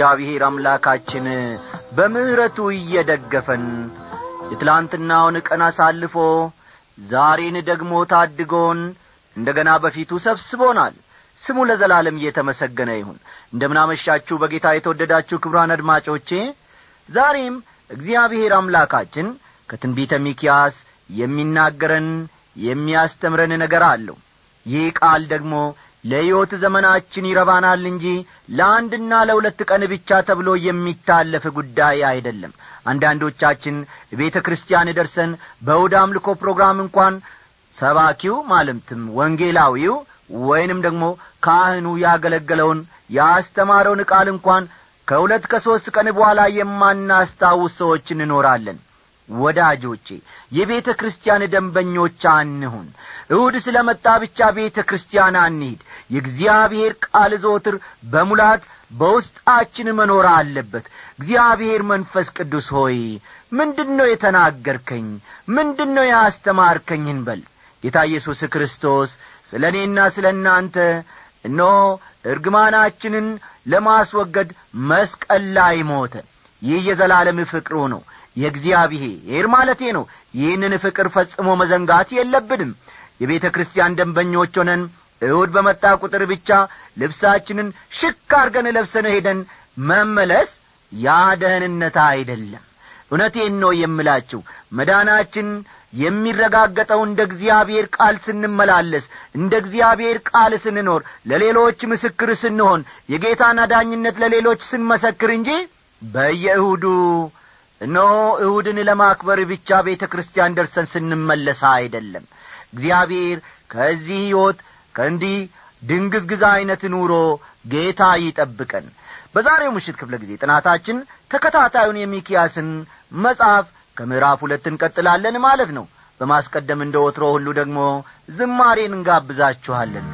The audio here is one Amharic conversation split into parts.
እግዚአብሔር አምላካችን በምሕረቱ እየደገፈን የትላንትናውን ቀን አሳልፎ ዛሬን ደግሞ ታድጎን እንደ ገና በፊቱ ሰብስቦናል። ስሙ ለዘላለም እየተመሰገነ ይሁን። እንደምናመሻችሁ በጌታ የተወደዳችሁ ክብሯን አድማጮቼ ዛሬም እግዚአብሔር አምላካችን ከትንቢተ ሚኪያስ የሚናገረን የሚያስተምረን ነገር አለው። ይህ ቃል ደግሞ ለሕይወት ዘመናችን ይረባናል እንጂ ለአንድና ለሁለት ቀን ብቻ ተብሎ የሚታለፍ ጉዳይ አይደለም። አንዳንዶቻችን ቤተ ክርስቲያን ደርሰን በእሁድ አምልኮ ፕሮግራም እንኳን ሰባኪው ማለትም ወንጌላዊው ወይንም ደግሞ ካህኑ ያገለገለውን ያስተማረውን ቃል እንኳን ከሁለት ከሦስት ቀን በኋላ የማናስታውስ ሰዎች እንኖራለን ወዳጆቼ የቤተ ክርስቲያን ደንበኞች አንሁን። እሁድ ስለ መጣ ብቻ ቤተ ክርስቲያን አንሂድ። የእግዚአብሔር ቃል ዘወትር በሙላት በውስጣችን መኖር አለበት። እግዚአብሔር መንፈስ ቅዱስ ሆይ ምንድን ነው የተናገርከኝ? ምንድን ነው ያስተማርከኝ እንበል ጌታ ኢየሱስ ክርስቶስ ስለ እኔና ስለ እናንተ እነሆ እርግማናችንን ለማስወገድ መስቀል ላይ ሞተ። ይህ የዘላለም ፍቅሩ ነው የእግዚአብሔር ማለቴ ነው። ይህንን ፍቅር ፈጽሞ መዘንጋት የለብንም። የቤተ ክርስቲያን ደንበኞች ሆነን እሁድ በመጣ ቁጥር ብቻ ልብሳችንን ሽክ አርገን ለብሰን ሄደን መመለስ ያ ደህንነት አይደለም። እውነቴን ነው የምላችሁ። መዳናችን የሚረጋገጠው እንደ እግዚአብሔር ቃል ስንመላለስ እንደ እግዚአብሔር ቃል ስንኖር ለሌሎች ምስክር ስንሆን የጌታን አዳኝነት ለሌሎች ስንመሰክር እንጂ በየእሁዱ እነሆ እሁድን ለማክበር ብቻ ቤተ ክርስቲያን ደርሰን ስንመለስ አይደለም። እግዚአብሔር ከዚህ ሕይወት ከእንዲህ ድንግዝግዛ ዐይነት ኑሮ ጌታ ይጠብቀን። በዛሬው ምሽት ክፍለ ጊዜ ጥናታችን ተከታታዩን የሚኪያስን መጽሐፍ ከምዕራፍ ሁለት እንቀጥላለን ማለት ነው። በማስቀደም እንደ ወትሮ ሁሉ ደግሞ ዝማሬን እንጋብዛችኋለን።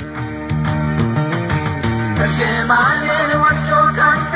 በሽማግሌን ወስዶ ካንተ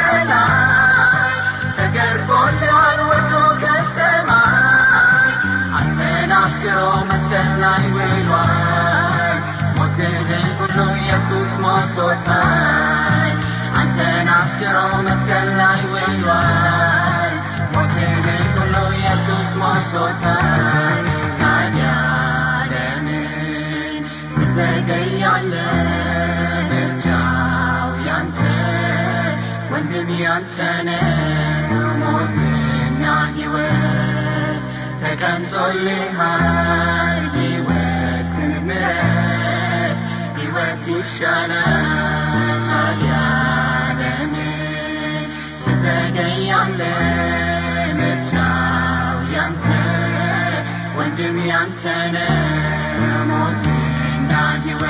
ተቀምጦልሃል ሕይወትን ምረት ሕይወት ይሻላል ታዲያ ለምን ትዘገያለህ ምርጫው ያንተ ወንድም ያንተ ነው ሞትና ሕይወት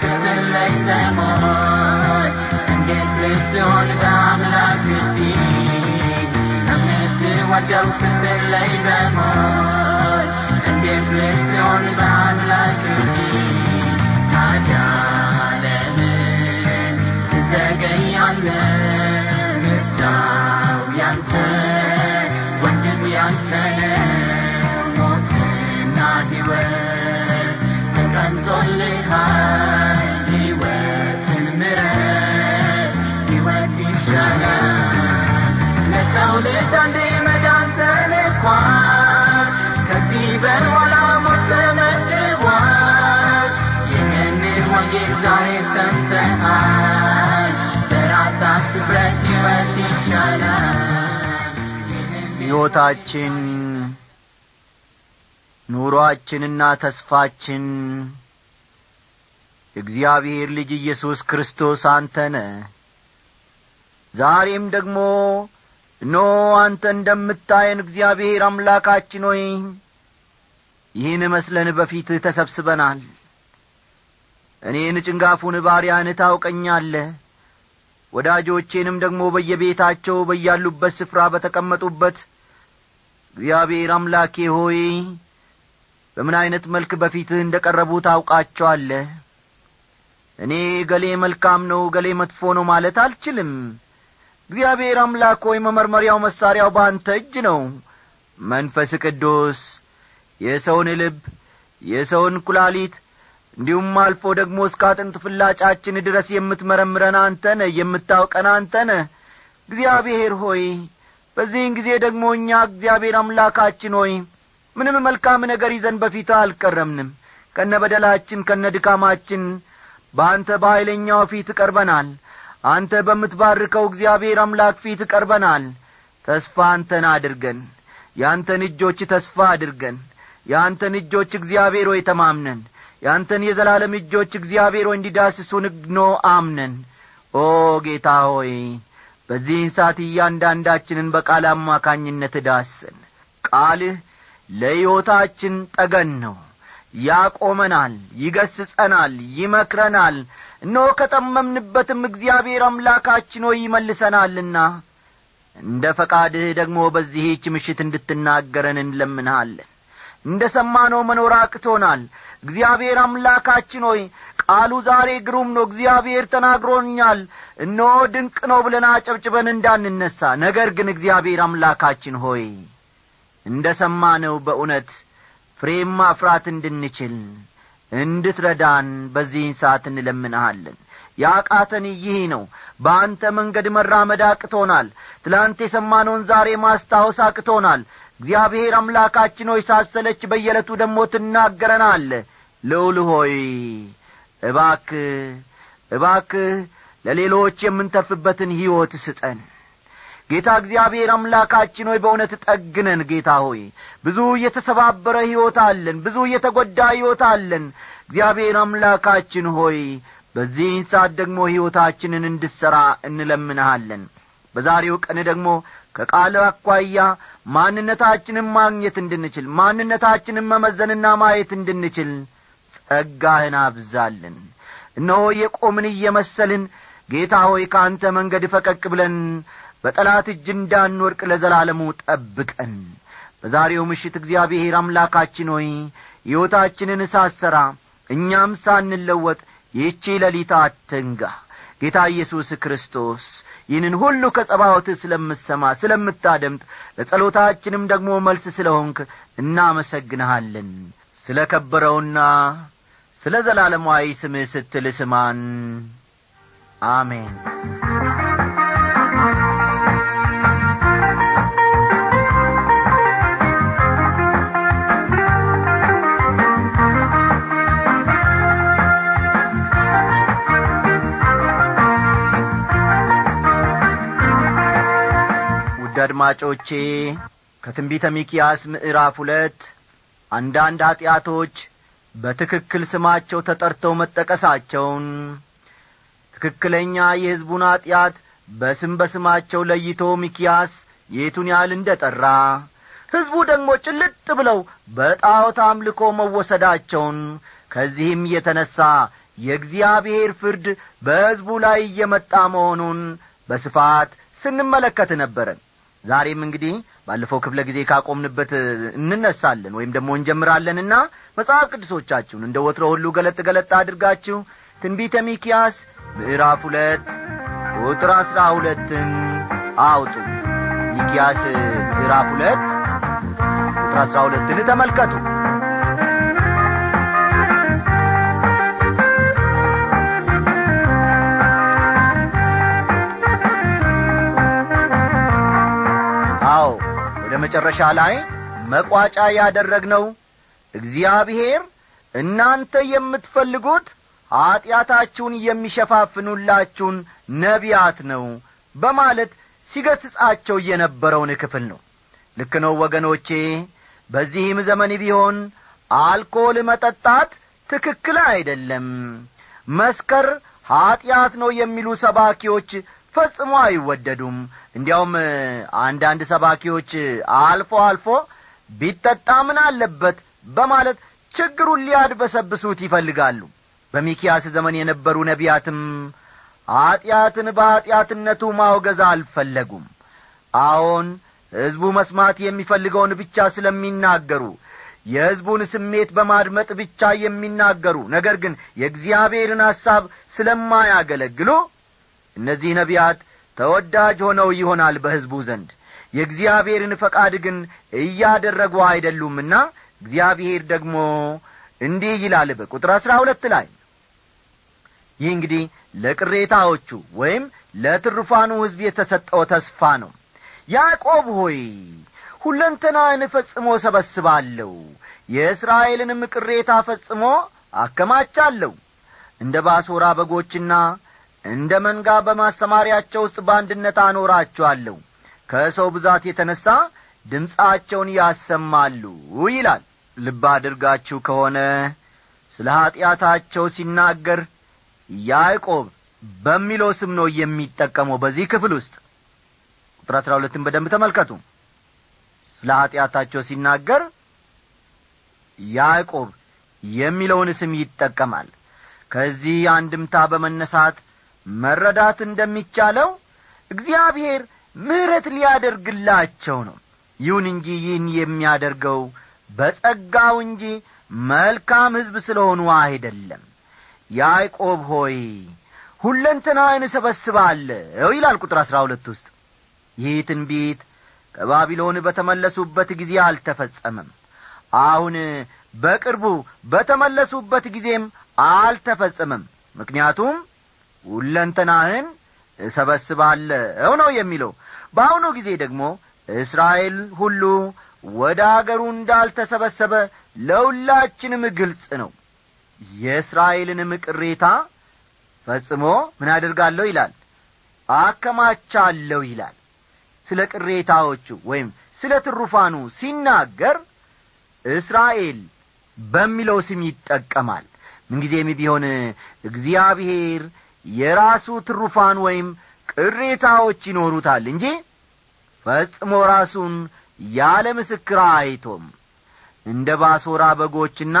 ሐዘን እንዴት ልትሆን በአምላክ ፊት የምትወደው እንዴት ልትሆን ሕይወታችን ኑሮአችንና ተስፋችን እግዚአብሔር ልጅ ኢየሱስ ክርስቶስ አንተ ነ ዛሬም ደግሞ እኖ አንተ እንደምታየን እግዚአብሔር አምላካችን ሆይ ይህን መስለን በፊትህ ተሰብስበናል። እኔን ጭንጋፉን ባሪያን ታውቀኛለህ። ወዳጆቼንም ደግሞ በየቤታቸው በያሉበት ስፍራ በተቀመጡበት እግዚአብሔር አምላኬ ሆይ በምን ዐይነት መልክ በፊትህ እንደ ቀረቡ ታውቃቸዋለህ? እኔ ገሌ መልካም ነው ገሌ መጥፎ ነው ማለት አልችልም። እግዚአብሔር አምላክ ሆይ መመርመሪያው መሣሪያው በአንተ እጅ ነው። መንፈስ ቅዱስ የሰውን ልብ የሰውን ኩላሊት እንዲሁም አልፎ ደግሞ እስከ አጥንት ፍላጫችን ድረስ የምትመረምረን አንተ ነህ የምታውቀን አንተ እግዚአብሔር ሆይ በዚህን ጊዜ ደግሞ እኛ እግዚአብሔር አምላካችን ሆይ ምንም መልካም ነገር ይዘን በፊት አልቀረምንም። ከነ በደላችን ከነ ድካማችን በአንተ በኀይለኛው ፊት ቀርበናል። አንተ በምትባርከው እግዚአብሔር አምላክ ፊት ቀርበናል። ተስፋ አንተን አድርገን የአንተን እጆች ተስፋ አድርገን የአንተን እጆች እግዚአብሔር ሆይ ተማምነን የአንተን የዘላለም እጆች እግዚአብሔር ሆይ እንዲዳስሱን ኖ አምነን። ኦ ጌታ ሆይ በዚህን ሰዓት እያንዳንዳችንን በቃል አማካኝነት ዳስን ቃልህ ለሕይወታችን ጠገን ነው። ያቆመናል ይገስጸናል ይመክረናል። እነሆ ከጠመምንበትም እግዚአብሔር አምላካችን ሆይ ይመልሰናልና። እንደ ፈቃድህ ደግሞ በዚህች ምሽት እንድትናገረን እንለምንሃለን። እንደ ሰማነው መኖር አቅቶናል። እግዚአብሔር አምላካችን ሆይ ቃሉ ዛሬ ግሩም ነው እግዚአብሔር ተናግሮኛል። እነሆ ድንቅ ነው ብለን አጨብጭበን እንዳንነሣ ነገር ግን እግዚአብሔር አምላካችን ሆይ እንደ ሰማነው በእውነት ፍሬም ማፍራት እንድንችል እንድትረዳን በዚህን ሰዓት እንለምንሃለን። ያቃተን ይህ ነው። በአንተ መንገድ መራመድ አቅቶናል። ትላንት የሰማነውን ዛሬ ማስታወስ አቅቶናል። እግዚአብሔር አምላካችን ሆይ ሳሰለች በየዕለቱ ደግሞ ትናገረናል ልዑል ሆይ እባክህ እባክህ ለሌሎች የምንተርፍበትን ሕይወት ስጠን። ጌታ እግዚአብሔር አምላካችን ሆይ በእውነት ጠግነን። ጌታ ሆይ ብዙ የተሰባበረ ሕይወት አለን ብዙ የተጐዳ ሕይወት አለን። እግዚአብሔር አምላካችን ሆይ በዚህን ሰዓት ደግሞ ሕይወታችንን እንድሠራ እንለምንሃለን። በዛሬው ቀን ደግሞ ከቃል አኳያ ማንነታችንን ማግኘት እንድንችል ማንነታችንን መመዘንና ማየት እንድንችል ጸጋህን አብዛልን። እነሆ የቆምን እየመሰልን ጌታ ሆይ ከአንተ መንገድ ፈቀቅ ብለን በጠላት እጅ እንዳንወርቅ ለዘላለሙ ጠብቀን። በዛሬው ምሽት እግዚአብሔር አምላካችን ሆይ ሕይወታችንን ሳሰራ እኛም ሳንለወጥ ይህቺ ሌሊት አትንጋ። ጌታ ኢየሱስ ክርስቶስ ይህንን ሁሉ ከጸባወትህ ስለምትሰማ ስለምታደምጥ ለጸሎታችንም ደግሞ መልስ ስለ ሆንክ እናመሰግንሃለን ስለ ከበረውና ስለ ዘላለማዊ ስምህ ስትል ስማን። አሜን። ውድ አድማጮቼ ከትንቢተ ሚኪያስ ምዕራፍ ሁለት አንዳንድ ኀጢአቶች በትክክል ስማቸው ተጠርተው መጠቀሳቸውን ትክክለኛ የሕዝቡን ኀጢአት በስም በስማቸው ለይቶ ሚኪያስ የቱን ያህል እንደ ጠራ ሕዝቡ ደግሞ ጭልጥ ብለው በጣዖት አምልኮ መወሰዳቸውን ከዚህም የተነሣ የእግዚአብሔር ፍርድ በሕዝቡ ላይ እየመጣ መሆኑን በስፋት ስንመለከት ነበረ ዛሬም እንግዲህ ባለፈው ክፍለ ጊዜ ካቆምንበት እንነሳለን ወይም ደግሞ እንጀምራለንና መጽሐፍ ቅዱሶቻችሁን እንደ ወትሮ ሁሉ ገለጥ ገለጥ አድርጋችሁ ትንቢተ ሚኪያስ ምዕራፍ ሁለት ቁጥር አሥራ ሁለትን አውጡ። ሚኪያስ ምዕራፍ ሁለት ቁጥር አሥራ ሁለትን ተመልከቱ ወደ መጨረሻ ላይ መቋጫ ያደረግነው እግዚአብሔር እናንተ የምትፈልጉት ኀጢአታችሁን የሚሸፋፍኑላችሁን ነቢያት ነው በማለት ሲገስጻቸው የነበረውን ክፍል ነው። ልክ ነው ወገኖቼ በዚህም ዘመን ቢሆን አልኮል መጠጣት ትክክል አይደለም። መስከር ኀጢአት ነው የሚሉ ሰባኪዎች ፈጽሞ አይወደዱም። እንዲያውም አንዳንድ ሰባኪዎች አልፎ አልፎ ቢጠጣ ምን አለበት በማለት ችግሩን ሊያድበሰብሱት ይፈልጋሉ። በሚኪያስ ዘመን የነበሩ ነቢያትም ኀጢአትን በኀጢአትነቱ ማውገዝ አልፈለጉም። አዎን ሕዝቡ መስማት የሚፈልገውን ብቻ ስለሚናገሩ የሕዝቡን ስሜት በማድመጥ ብቻ የሚናገሩ ነገር ግን የእግዚአብሔርን ሐሳብ ስለማያገለግሉ እነዚህ ነቢያት ተወዳጅ ሆነው ይሆናል በሕዝቡ ዘንድ። የእግዚአብሔርን ፈቃድ ግን እያደረጉ አይደሉምና እግዚአብሔር ደግሞ እንዲህ ይላል በቁጥር አሥራ ሁለት ላይ ይህ እንግዲህ ለቅሬታዎቹ ወይም ለትርፋኑ ሕዝብ የተሰጠው ተስፋ ነው። ያዕቆብ ሆይ ሁለንተናን ፈጽሞ ሰበስባለሁ የእስራኤልንም ቅሬታ ፈጽሞ አከማቻለሁ። እንደ ባሶራ በጎችና እንደ መንጋ በማሰማሪያቸው ውስጥ በአንድነት አኖራቸዋለሁ። ከሰው ብዛት የተነሣ ድምፃቸውን ያሰማሉ ይላል። ልብ አድርጋችሁ ከሆነ ስለ ኀጢአታቸው ሲናገር ያዕቆብ በሚለው ስም ነው የሚጠቀመው በዚህ ክፍል ውስጥ። ቁጥር አሥራ ሁለትን በደንብ ተመልከቱ። ስለ ኀጢአታቸው ሲናገር ያዕቆብ የሚለውን ስም ይጠቀማል። ከዚህ አንድምታ በመነሳት መረዳት እንደሚቻለው እግዚአብሔር ምሕረት ሊያደርግላቸው ነው። ይሁን እንጂ ይህን የሚያደርገው በጸጋው እንጂ መልካም ሕዝብ ስለሆኑ አይደለም። ያዕቆብ ሆይ ሁለንተናህን እሰበስባለሁ ይላል ቁጥር አሥራ ሁለት ውስጥ። ይህ ትንቢት ከባቢሎን በተመለሱበት ጊዜ አልተፈጸመም። አሁን በቅርቡ በተመለሱበት ጊዜም አልተፈጸመም። ምክንያቱም ሁለንተናህን እሰበስባለሁ ነው የሚለው። በአሁኑ ጊዜ ደግሞ እስራኤል ሁሉ ወደ አገሩ እንዳልተሰበሰበ ለሁላችንም ግልጽ ነው። የእስራኤልንም ቅሬታ ፈጽሞ ምን አድርጋለሁ ይላል? አከማቻለሁ ይላል። ስለ ቅሬታዎቹ ወይም ስለ ትሩፋኑ ሲናገር እስራኤል በሚለው ስም ይጠቀማል። ምንጊዜም ቢሆን እግዚአብሔር የራሱ ትሩፋን ወይም ቅሬታዎች ይኖሩታል እንጂ ፈጽሞ ራሱን ያለ ምስክር አይቶም። እንደ ባሶራ በጎችና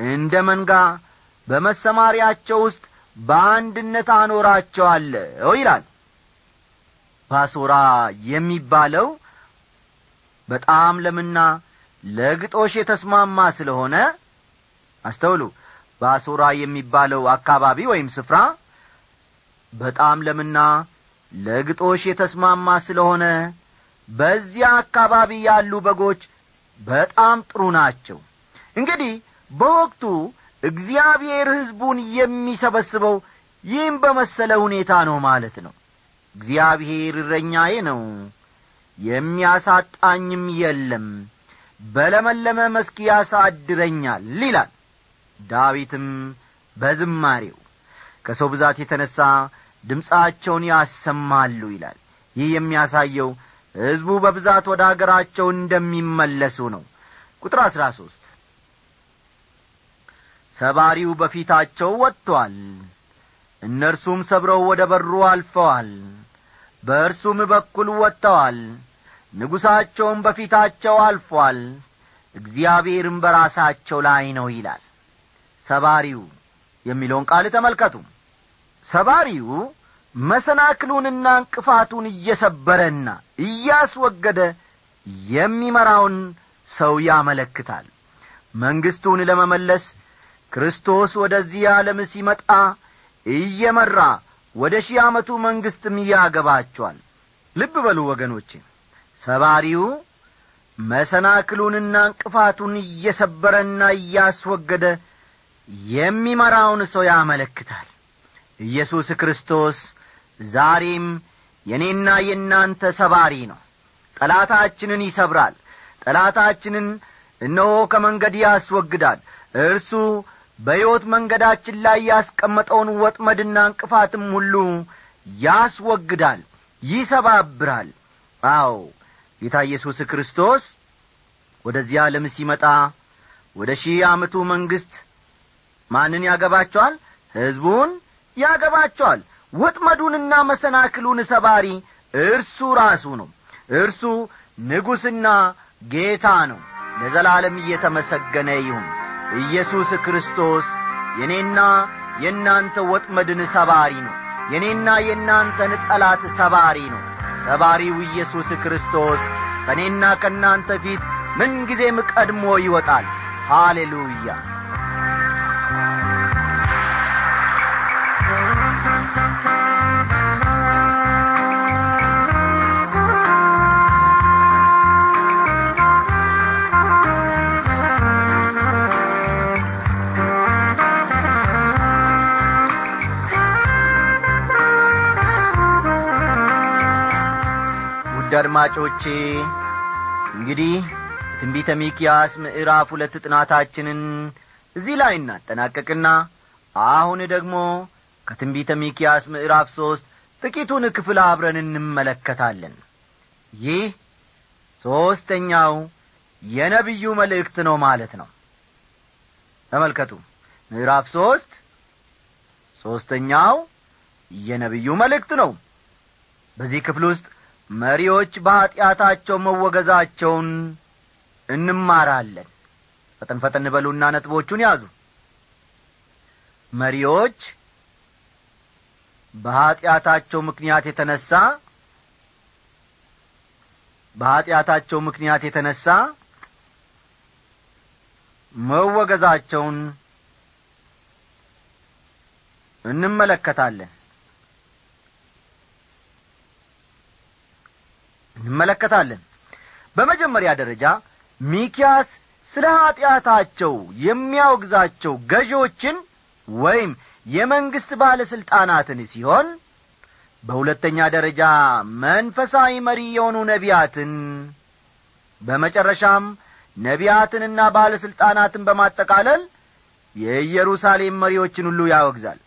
እንደ መንጋ በመሰማሪያቸው ውስጥ በአንድነት አኖራቸዋለሁ ይላል። ባሶራ የሚባለው በጣም ለምና ለግጦሽ የተስማማ ስለሆነ አስተውሉ ባሶራ የሚባለው አካባቢ ወይም ስፍራ በጣም ለምና ለግጦሽ የተስማማ ስለሆነ በዚያ አካባቢ ያሉ በጎች በጣም ጥሩ ናቸው። እንግዲህ በወቅቱ እግዚአብሔር ሕዝቡን የሚሰበስበው ይህም በመሰለ ሁኔታ ነው ማለት ነው። እግዚአብሔር እረኛዬ ነው የሚያሳጣኝም የለም በለመለመ መስክ ያሳድረኛል ይላል ዳዊትም በዝማሬው ከሰው ብዛት የተነሣ ድምፃቸውን ያሰማሉ ይላል። ይህ የሚያሳየው ሕዝቡ በብዛት ወደ አገራቸው እንደሚመለሱ ነው። ቁጥር አሥራ ሦስት ሰባሪው በፊታቸው ወጥቶአል እነርሱም ሰብረው ወደ በሩ አልፈዋል በእርሱም በኩል ወጥተዋል ንጉሣቸውም በፊታቸው አልፏል እግዚአብሔርም በራሳቸው ላይ ነው ይላል ሰባሪው የሚለውን ቃል ተመልከቱ። ሰባሪው መሰናክሉንና እንቅፋቱን እየሰበረና እያስወገደ የሚመራውን ሰው ያመለክታል። መንግሥቱን ለመመለስ ክርስቶስ ወደዚህ ዓለም ሲመጣ እየመራ ወደ ሺህ ዓመቱ መንግሥትም ያገባቸዋል። ልብ በሉ ወገኖቼ ሰባሪው መሰናክሉንና እንቅፋቱን እየሰበረና እያስወገደ የሚመራውን ሰው ያመለክታል። ኢየሱስ ክርስቶስ ዛሬም የእኔና የእናንተ ሰባሪ ነው። ጠላታችንን ይሰብራል። ጠላታችንን እነሆ ከመንገድ ያስወግዳል። እርሱ በሕይወት መንገዳችን ላይ ያስቀመጠውን ወጥመድና እንቅፋትም ሁሉ ያስወግዳል ይሰባብራል። አዎ ጌታ ኢየሱስ ክርስቶስ ወደዚህ ዓለም ሲመጣ ወደ ሺህ ዓመቱ መንግሥት ማንን ያገባቸዋል? ሕዝቡን ያገባቸዋል። ወጥመዱንና መሰናክሉን ሰባሪ እርሱ ራሱ ነው። እርሱ ንጉሥና ጌታ ነው። ለዘላለም እየተመሰገነ ይሁን። ኢየሱስ ክርስቶስ የእኔና የእናንተ ወጥመድን ሰባሪ ነው። የእኔና የእናንተን ጠላት ሰባሪ ነው። ሰባሪው ኢየሱስ ክርስቶስ ከእኔና ከእናንተ ፊት ምንጊዜም ቀድሞ ይወጣል። ሃሌሉያ አድማጮቼ እንግዲህ ትንቢተ ሚኪያስ ምዕራፍ ሁለት ጥናታችንን እዚህ ላይ እናጠናቀቅና አሁን ደግሞ ከትንቢተ ሚኪያስ ምዕራፍ ሦስት ጥቂቱን ክፍል አብረን እንመለከታለን። ይህ ሦስተኛው የነቢዩ መልእክት ነው ማለት ነው። ተመልከቱ። ምዕራፍ ሦስት ሦስተኛው የነቢዩ መልእክት ነው። በዚህ ክፍል ውስጥ መሪዎች በኀጢአታቸው መወገዛቸውን እንማራለን። ፈጠን ፈጠን በሉና ነጥቦቹን ያዙ። መሪዎች በኀጢአታቸው ምክንያት የተነሣ በኀጢአታቸው ምክንያት የተነሣ መወገዛቸውን እንመለከታለን እንመለከታለን። በመጀመሪያ ደረጃ ሚኪያስ ስለ ኀጢአታቸው የሚያወግዛቸው ገዢዎችን ወይም የመንግሥት ባለሥልጣናትን ሲሆን በሁለተኛ ደረጃ መንፈሳዊ መሪ የሆኑ ነቢያትን በመጨረሻም ነቢያትንና ባለሥልጣናትን በማጠቃለል የኢየሩሳሌም መሪዎችን ሁሉ ያወግዛል።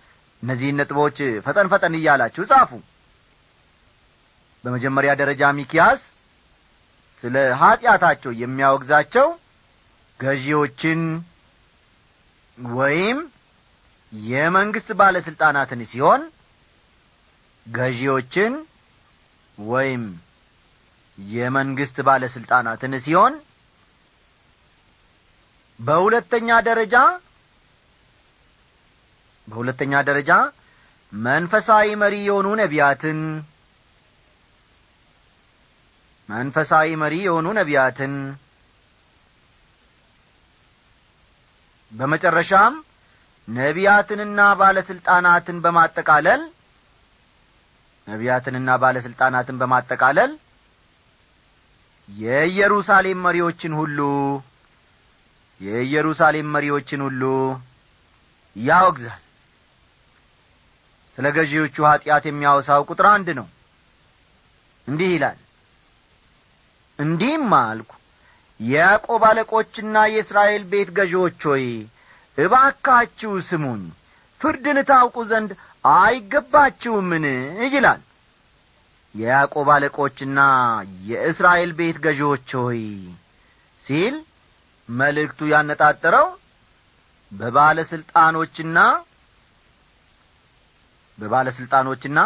እነዚህን ነጥቦች ፈጠን ፈጠን እያላችሁ ጻፉ በመጀመሪያ ደረጃ ሚኪያስ ስለ ኀጢአታቸው የሚያወግዛቸው ገዢዎችን ወይም የመንግሥት ባለሥልጣናትን ሲሆን ገዢዎችን ወይም የመንግሥት ባለሥልጣናትን ሲሆን በሁለተኛ ደረጃ በሁለተኛ ደረጃ መንፈሳዊ መሪ የሆኑ ነቢያትን መንፈሳዊ መሪ የሆኑ ነቢያትን። በመጨረሻም ነቢያትንና ባለሥልጣናትን በማጠቃለል ነቢያትንና ባለሥልጣናትን በማጠቃለል የኢየሩሳሌም መሪዎችን ሁሉ የኢየሩሳሌም መሪዎችን ሁሉ ያወግዛል። ስለ ገዢዎቹ ኀጢአት የሚያወሳው ቁጥር አንድ ነው። እንዲህ ይላል እንዲህም አልኩ የያዕቆብ አለቆችና የእስራኤል ቤት ገዢዎች ሆይ እባካችሁ ስሙኝ ፍርድን ታውቁ ዘንድ አይገባችሁምን? ይላል። የያዕቆብ አለቆችና የእስራኤል ቤት ገዢዎች ሆይ ሲል መልእክቱ ያነጣጠረው በባለሥልጣኖችና በባለሥልጣኖችና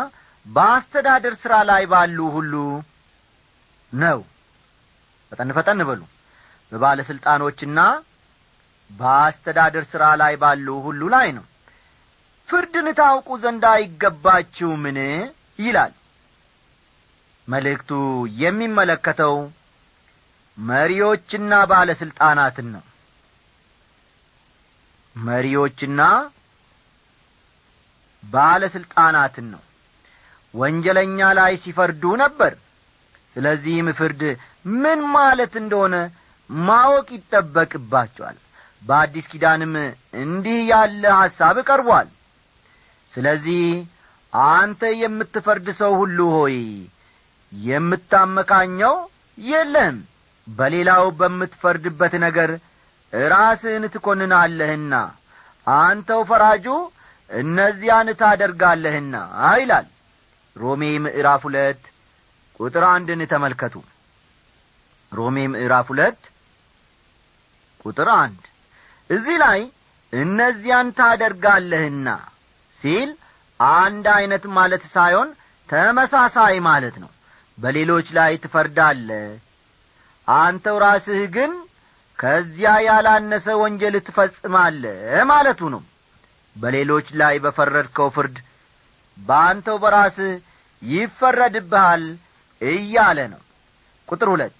በአስተዳደር ሥራ ላይ ባሉ ሁሉ ነው ፈጠን ፈጠን በሉ። በባለሥልጣኖችና በአስተዳደር ሥራ ላይ ባሉ ሁሉ ላይ ነው። ፍርድን ታውቁ ዘንድ አይገባችሁምን? ይላል። መልእክቱ የሚመለከተው መሪዎችና ባለሥልጣናትን ነው። መሪዎችና ባለሥልጣናትን ነው። ወንጀለኛ ላይ ሲፈርዱ ነበር። ስለዚህም ፍርድ ምን ማለት እንደሆነ ማወቅ ይጠበቅባቸዋል። በአዲስ ኪዳንም እንዲህ ያለ ሐሳብ ቀርቧል። ስለዚህ አንተ የምትፈርድ ሰው ሁሉ ሆይ የምታመካኘው የለህም በሌላው በምትፈርድበት ነገር ራስህን ትኰንናለህና አንተው ፈራጁ እነዚያን ታደርጋለህና ይላል ሮሜ ምዕራፍ ሁለት ቁጥር አንድን ተመልከቱ ሮሜ ምዕራፍ ሁለት ቁጥር አንድ እዚህ ላይ እነዚያን ታደርጋለህና ሲል አንድ ዐይነት ማለት ሳይሆን ተመሳሳይ ማለት ነው። በሌሎች ላይ ትፈርዳለ አንተው ራስህ ግን ከዚያ ያላነሰ ወንጀል ትፈጽማለ ማለቱ ነው። በሌሎች ላይ በፈረድከው ፍርድ በአንተው በራስህ ይፈረድብሃል እያለ ነው። ቁጥር ሁለት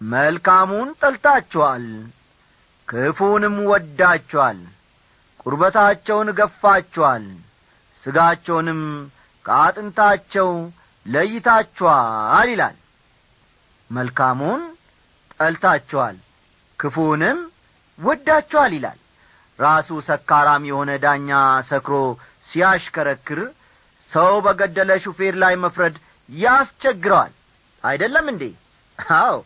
መልካሙን ጠልታችኋል ክፉንም ወዳችኋል ቁርበታቸውን ገፋችኋል ሥጋቸውንም ከአጥንታቸው ለይታችኋል ይላል። መልካሙን ጠልታችኋል ክፉንም ወዳችኋል ይላል። ራሱ ሰካራም የሆነ ዳኛ ሰክሮ ሲያሽከረክር ሰው በገደለ ሹፌር ላይ መፍረድ ያስቸግረዋል። አይደለም እንዴ? አዎ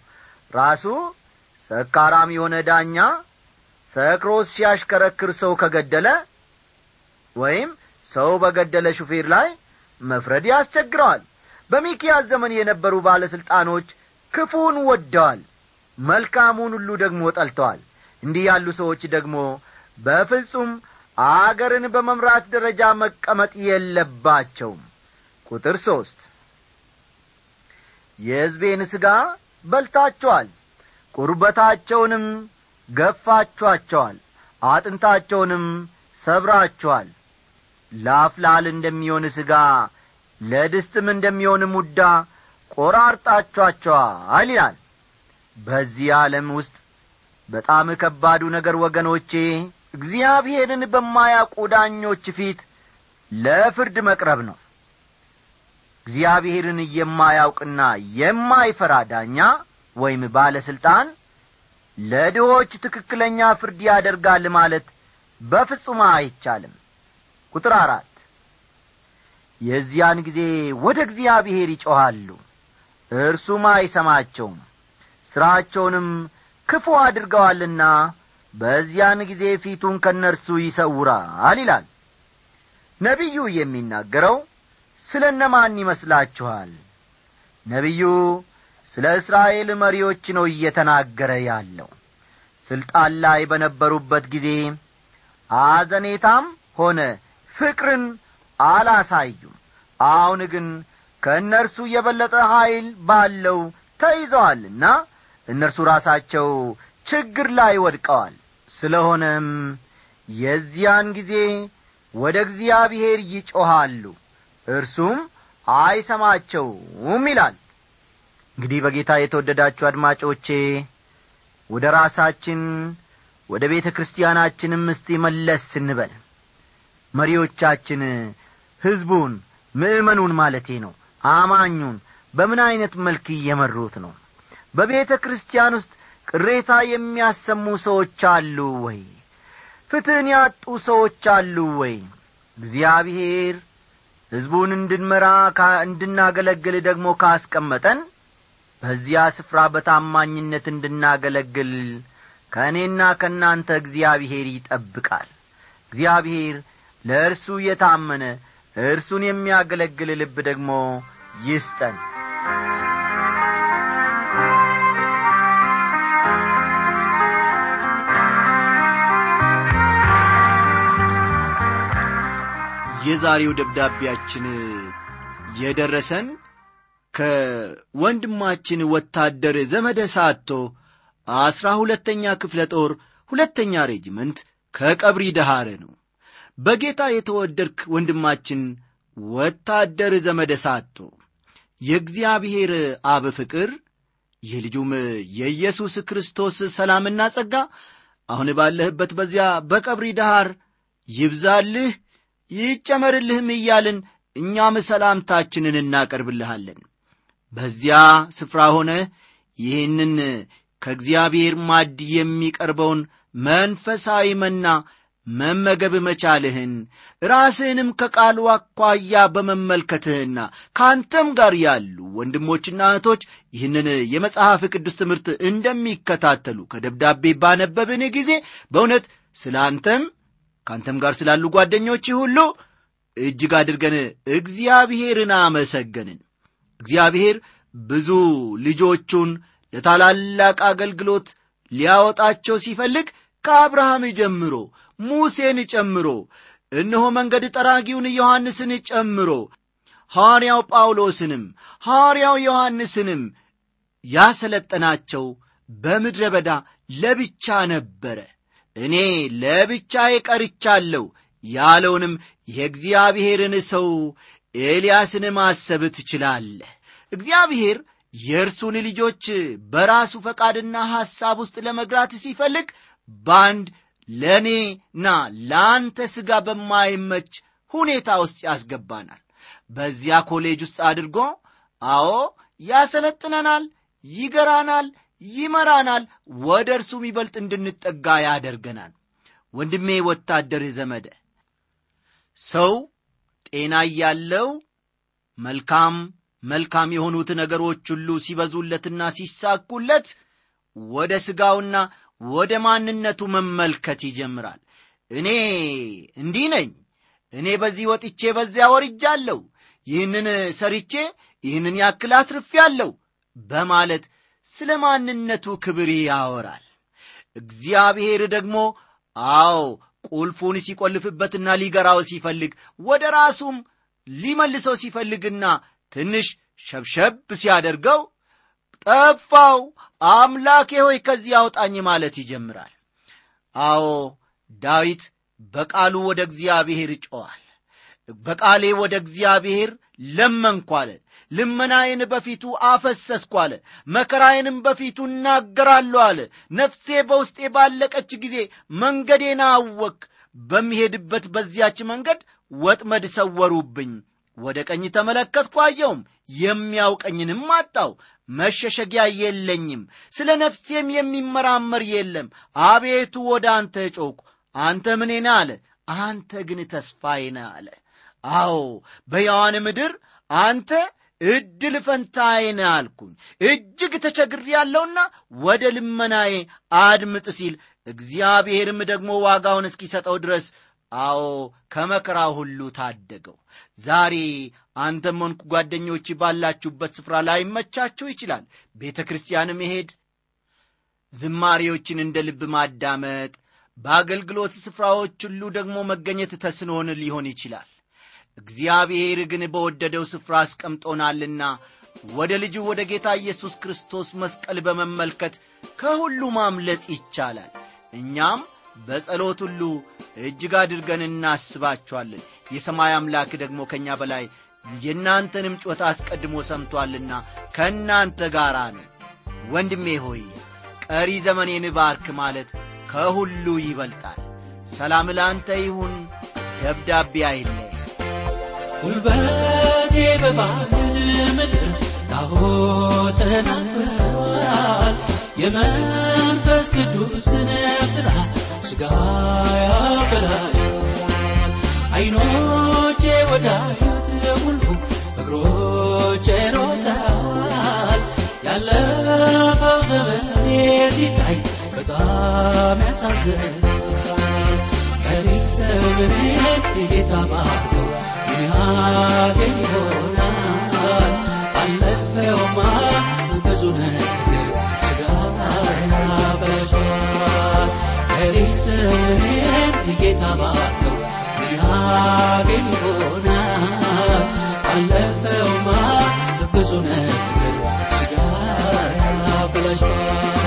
ራሱ ሰካራም የሆነ ዳኛ ሰክሮ ሲያሽከረክር ሰው ከገደለ ወይም ሰው በገደለ ሹፌር ላይ መፍረድ ያስቸግረዋል። በሚኪያስ ዘመን የነበሩ ባለሥልጣኖች ክፉን ወደዋል መልካሙን ሁሉ ደግሞ ጠልተዋል። እንዲህ ያሉ ሰዎች ደግሞ በፍጹም አገርን በመምራት ደረጃ መቀመጥ የለባቸውም። ቁጥር ሦስት የሕዝቤን ሥጋ በልታችኋል ቁርበታቸውንም ገፋችኋቸዋል። አጥንታቸውንም ሰብራችኋል። ላፍላል እንደሚሆን ሥጋ ለድስትም እንደሚሆን ሙዳ ቈራርጣችኋቸዋል ይላል። በዚህ ዓለም ውስጥ በጣም ከባዱ ነገር ወገኖቼ እግዚአብሔርን በማያውቁ ዳኞች ፊት ለፍርድ መቅረብ ነው እግዚአብሔርን የማያውቅና የማይፈራ ዳኛ ወይም ባለሥልጣን ለድሆች ትክክለኛ ፍርድ ያደርጋል ማለት በፍጹም አይቻልም። ቁጥር አራት የዚያን ጊዜ ወደ እግዚአብሔር ይጮኻሉ እርሱም አይሰማቸውም ሥራቸውንም ክፉ አድርገዋልና በዚያን ጊዜ ፊቱን ከእነርሱ ይሰውራል ይላል። ነቢዩ የሚናገረው ስለ እነማን ይመስላችኋል? ነቢዩ ስለ እስራኤል መሪዎች ነው እየተናገረ ያለው። ስልጣን ላይ በነበሩበት ጊዜ አዘኔታም ሆነ ፍቅርን አላሳዩም። አሁን ግን ከእነርሱ የበለጠ ኀይል ባለው ተይዘዋልና እነርሱ ራሳቸው ችግር ላይ ወድቀዋል። ስለሆነም የዚያን ጊዜ ወደ እግዚአብሔር ይጮኻሉ እርሱም አይሰማቸውም ይላል። እንግዲህ በጌታ የተወደዳችሁ አድማጮቼ ወደ ራሳችን ወደ ቤተ ክርስቲያናችንም እስቲ መለስ ስንበል። መሪዎቻችን ሕዝቡን ምእመኑን ማለቴ ነው አማኙን በምን ዐይነት መልክ እየመሩት ነው? በቤተ ክርስቲያን ውስጥ ቅሬታ የሚያሰሙ ሰዎች አሉ ወይ? ፍትሕን ያጡ ሰዎች አሉ ወይ? እግዚአብሔር ሕዝቡን እንድንመራ እንድናገለግል ደግሞ ካስቀመጠን በዚያ ስፍራ በታማኝነት እንድናገለግል ከእኔና ከእናንተ እግዚአብሔር ይጠብቃል። እግዚአብሔር ለእርሱ የታመነ እርሱን የሚያገለግል ልብ ደግሞ ይስጠን የዛሬው ደብዳቤያችን የደረሰን ከወንድማችን ወታደር ዘመደ ሳቶ አስራ ሁለተኛ ክፍለ ጦር ሁለተኛ ሬጅመንት ከቀብሪ ደሃር ነው። በጌታ የተወደድክ ወንድማችን ወታደር ዘመደ ሳቶ የእግዚአብሔር አብ ፍቅር የልጁም የኢየሱስ ክርስቶስ ሰላምና ጸጋ አሁን ባለህበት በዚያ በቀብሪ ዳሃር ይብዛልህ ይጨመርልህም እያልን እኛም ሰላምታችንን እናቀርብልሃለን። በዚያ ስፍራ ሆነ ይህንን ከእግዚአብሔር ማድ የሚቀርበውን መንፈሳዊ መና መመገብ መቻልህን ራስህንም ከቃሉ አኳያ በመመልከትህና ከአንተም ጋር ያሉ ወንድሞችና እህቶች ይህንን የመጽሐፍ ቅዱስ ትምህርት እንደሚከታተሉ ከደብዳቤ ባነበብን ጊዜ በእውነት ስለ አንተም ከአንተም ጋር ስላሉ ጓደኞች ሁሉ እጅግ አድርገን እግዚአብሔርን አመሰገንን። እግዚአብሔር ብዙ ልጆቹን ለታላላቅ አገልግሎት ሊያወጣቸው ሲፈልግ ከአብርሃም ጀምሮ ሙሴን ጨምሮ እነሆ መንገድ ጠራጊውን ዮሐንስን ጨምሮ ሐዋርያው ጳውሎስንም ሐዋርያው ዮሐንስንም ያሰለጠናቸው በምድረ በዳ ለብቻ ነበረ እኔ ለብቻዬ ቀርቻለሁ ያለውንም የእግዚአብሔርን ሰው ኤልያስን ማሰብ ትችላለህ። እግዚአብሔር የእርሱን ልጆች በራሱ ፈቃድና ሐሳብ ውስጥ ለመግራት ሲፈልግ በአንድ ለእኔና ለአንተ ሥጋ በማይመች ሁኔታ ውስጥ ያስገባናል። በዚያ ኮሌጅ ውስጥ አድርጎ አዎ ያሰለጥነናል ይገራናል ይመራናል ወደ እርሱም ይበልጥ እንድንጠጋ ያደርገናል። ወንድሜ ወታደር ዘመደ ሰው ጤና እያለው መልካም መልካም የሆኑት ነገሮች ሁሉ ሲበዙለትና ሲሳኩለት ወደ ሥጋውና ወደ ማንነቱ መመልከት ይጀምራል። እኔ እንዲህ ነኝ። እኔ በዚህ ወጥቼ በዚያ ወርጃለሁ። ይህንን ሰርቼ ይህንን ያክል አትርፌአለሁ በማለት ስለ ማንነቱ ክብር ያወራል። እግዚአብሔር ደግሞ አዎ ቁልፉን ሲቆልፍበትና ሊገራው ሲፈልግ ወደ ራሱም ሊመልሰው ሲፈልግና ትንሽ ሸብሸብ ሲያደርገው ጠፋው። አምላኬ ሆይ ከዚህ አውጣኝ ማለት ይጀምራል። አዎ ዳዊት በቃሉ ወደ እግዚአብሔር ጮኋል በቃሌ ወደ እግዚአብሔር ለመንኩ አለ ልመናዬን በፊቱ አፈሰስኩ አለ መከራዬንም በፊቱ እናገራለሁ አለ። ነፍሴ በውስጤ ባለቀች ጊዜ መንገዴን አወክ በሚሄድበት በዚያች መንገድ ወጥመድ ሰወሩብኝ። ወደ ቀኝ ተመለከትኩ አየውም የሚያውቀኝንም አጣው መሸሸጊያ የለኝም ስለ ነፍሴም የሚመራመር የለም። አቤቱ ወደ አንተ ጮኩ አንተ ምኔና አለ። አንተ ግን ተስፋዬ አለ አዎ በያዋን ምድር አንተ እድል ፈንታዬ ነህ አልኩኝ። እጅግ ተቸግር ያለውና ወደ ልመናዬ አድምጥ ሲል እግዚአብሔርም ደግሞ ዋጋውን እስኪሰጠው ድረስ አዎ ከመከራ ሁሉ ታደገው። ዛሬ አንተም ሆንኩ ጓደኞች ባላችሁበት ስፍራ ላይ መቻችሁ ይችላል። ቤተ ክርስቲያን መሄድ ዝማሬዎችን እንደ ልብ ማዳመጥ በአገልግሎት ስፍራዎች ሁሉ ደግሞ መገኘት ተስኖን ሊሆን ይችላል እግዚአብሔር ግን በወደደው ስፍራ አስቀምጦናልና ወደ ልጁ ወደ ጌታ ኢየሱስ ክርስቶስ መስቀል በመመልከት ከሁሉ ማምለጥ ይቻላል። እኛም በጸሎት ሁሉ እጅግ አድርገን እናስባችኋለን። የሰማይ አምላክ ደግሞ ከእኛ በላይ የእናንተንም ጮት አስቀድሞ ሰምቶአልና ከእናንተ ጋር ነው። ወንድሜ ሆይ ቀሪ ዘመኔን ባርክ ማለት ከሁሉ ይበልጣል። ሰላም ለአንተ ይሁን። ደብዳቤ አይለይ ጉልበቴ በባህር ምድር አክብረዋል የመንፈስ ቅዱስን ሥራ ሥጋ ያበላሸዋል ዐይኖቼ ወዳዩት ሁሉ እግሮቼ ሮጠዋል። ያለፈው ዘመኔ ሲታይ በጣም ያሳዝናል ዘመኔን ጌታ ባርከው ያገኝ ይሆናል አለፈውማ ብዙ ነገር ስጋ ያበላሸዋል